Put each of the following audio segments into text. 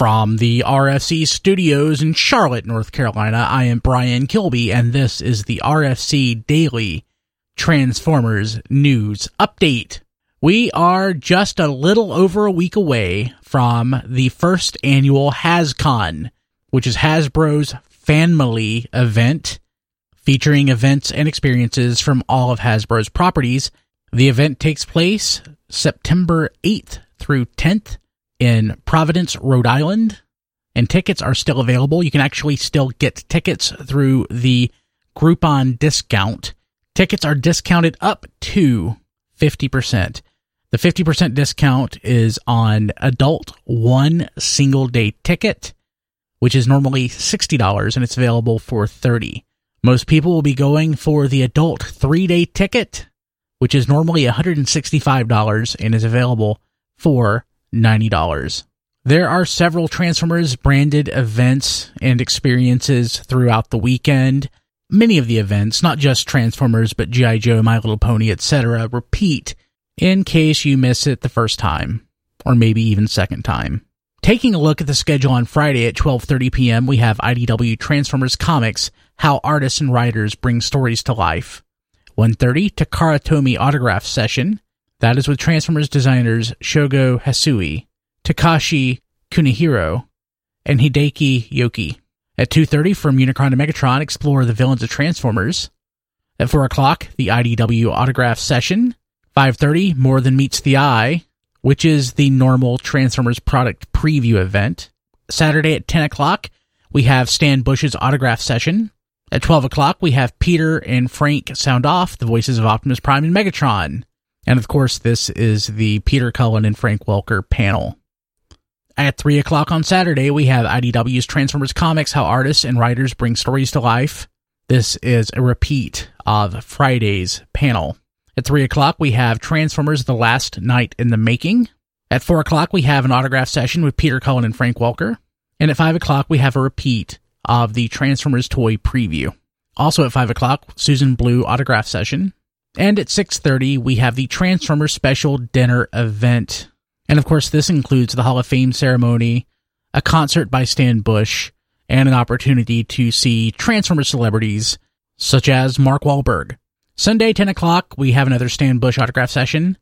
From the RFC studios in Charlotte, North Carolina, I am Brian Kilby, and this is the RFC Daily Transformers News Update. We are just a little over a week away from the first annual HasCon, which is Hasbro's Family event featuring events and experiences from all of Hasbro's properties. The event takes place September 8th through 10th in Providence, Rhode Island, and tickets are still available. You can actually still get tickets through the Groupon discount. Tickets are discounted up to 50%. The 50% discount is on adult one single day ticket, which is normally $60 and it's available for 30. Most people will be going for the adult three day ticket, which is normally $165 and is available for $90. There are several Transformers branded events and experiences throughout the weekend. Many of the events, not just Transformers, but G.I. Joe, My Little Pony, etc., repeat in case you miss it the first time, or maybe even second time. Taking a look at the schedule on Friday at 12:30 p.m., we have IDW Transformers Comics: How Artists and Writers Bring Stories to Life. 1:30 Takara Tomy autograph session. That is with Transformers designers Shogo Hasui, Takashi Kunihiro, and Hideaki Yoke. At 2.30 from Unicron to Megatron, explore the villains of Transformers. At 4 o'clock, the IDW autograph session. 5.30, More Than Meets the Eye, which is the normal Transformers product preview event. Saturday at 10 o'clock, we have Stan Bush's autograph session. At 12 o'clock, we have Peter and Frank sound off, the voices of Optimus Prime and Megatron. And of course, this is the Peter Cullen and Frank Welker panel. At 3 o'clock on Saturday, we have IDW's Transformers Comics How Artists and Writers Bring Stories to Life. This is a repeat of Friday's panel. At 3 o'clock, we have Transformers The Last Knight in the Making. At 4 o'clock, we have an autograph session with Peter Cullen and Frank Welker. And at 5 o'clock, we have a repeat of the Transformers toy preview. Also at 5 o'clock, Susan Blu autograph session. And at 6:30 we have the Transformers special dinner event. And of course this includes the Hall of Fame ceremony, a concert by Stan Bush, and an opportunity to see Transformers celebrities such as Mark Wahlberg. Sunday 10 o'clock we have another Stan Bush autograph session.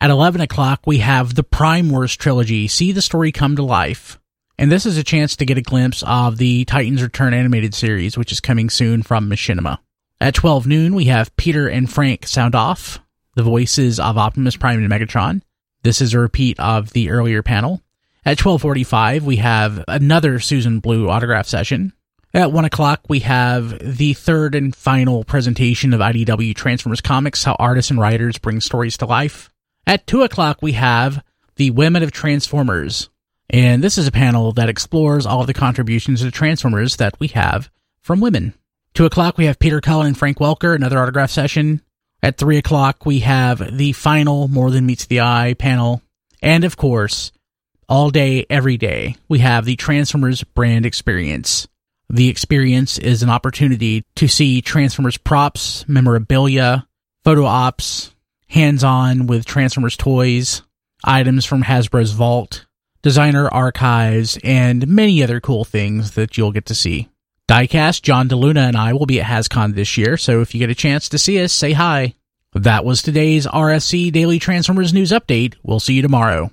At 11 o'clock we have the Prime Wars trilogy, See the Story Come to Life. And this is a chance to get a glimpse of the Titans Return animated series, which is coming soon from Machinima. At 12 noon, we have Peter and Frank sound off, the voices of Optimus Prime and Megatron. This is a repeat of the earlier panel. At 12:45, we have another Susan Blu autograph session. At 1 o'clock, we have the third and final presentation of IDW Transformers Comics, how artists and writers bring stories to life. At 2 o'clock, we have the Women of Transformers. And this is a panel that explores all of the contributions to Transformers that we have from women. Two o'clock, we have Peter Cullen and Frank Welker, another autograph session. At three o'clock, we have the final More Than Meets the Eye panel. And of course, all day, every day, we have the Transformers brand experience. The experience is an opportunity to see Transformers props, memorabilia, photo ops, hands on with Transformers toys, items from Hasbro's vault, designer archives, and many other cool things that you'll get to see. Diecast, John DeLuna and I will be at HasCon this year, so if you get a chance to see us, say hi. That was today's RSC Daily Transformers News Update. We'll see you tomorrow.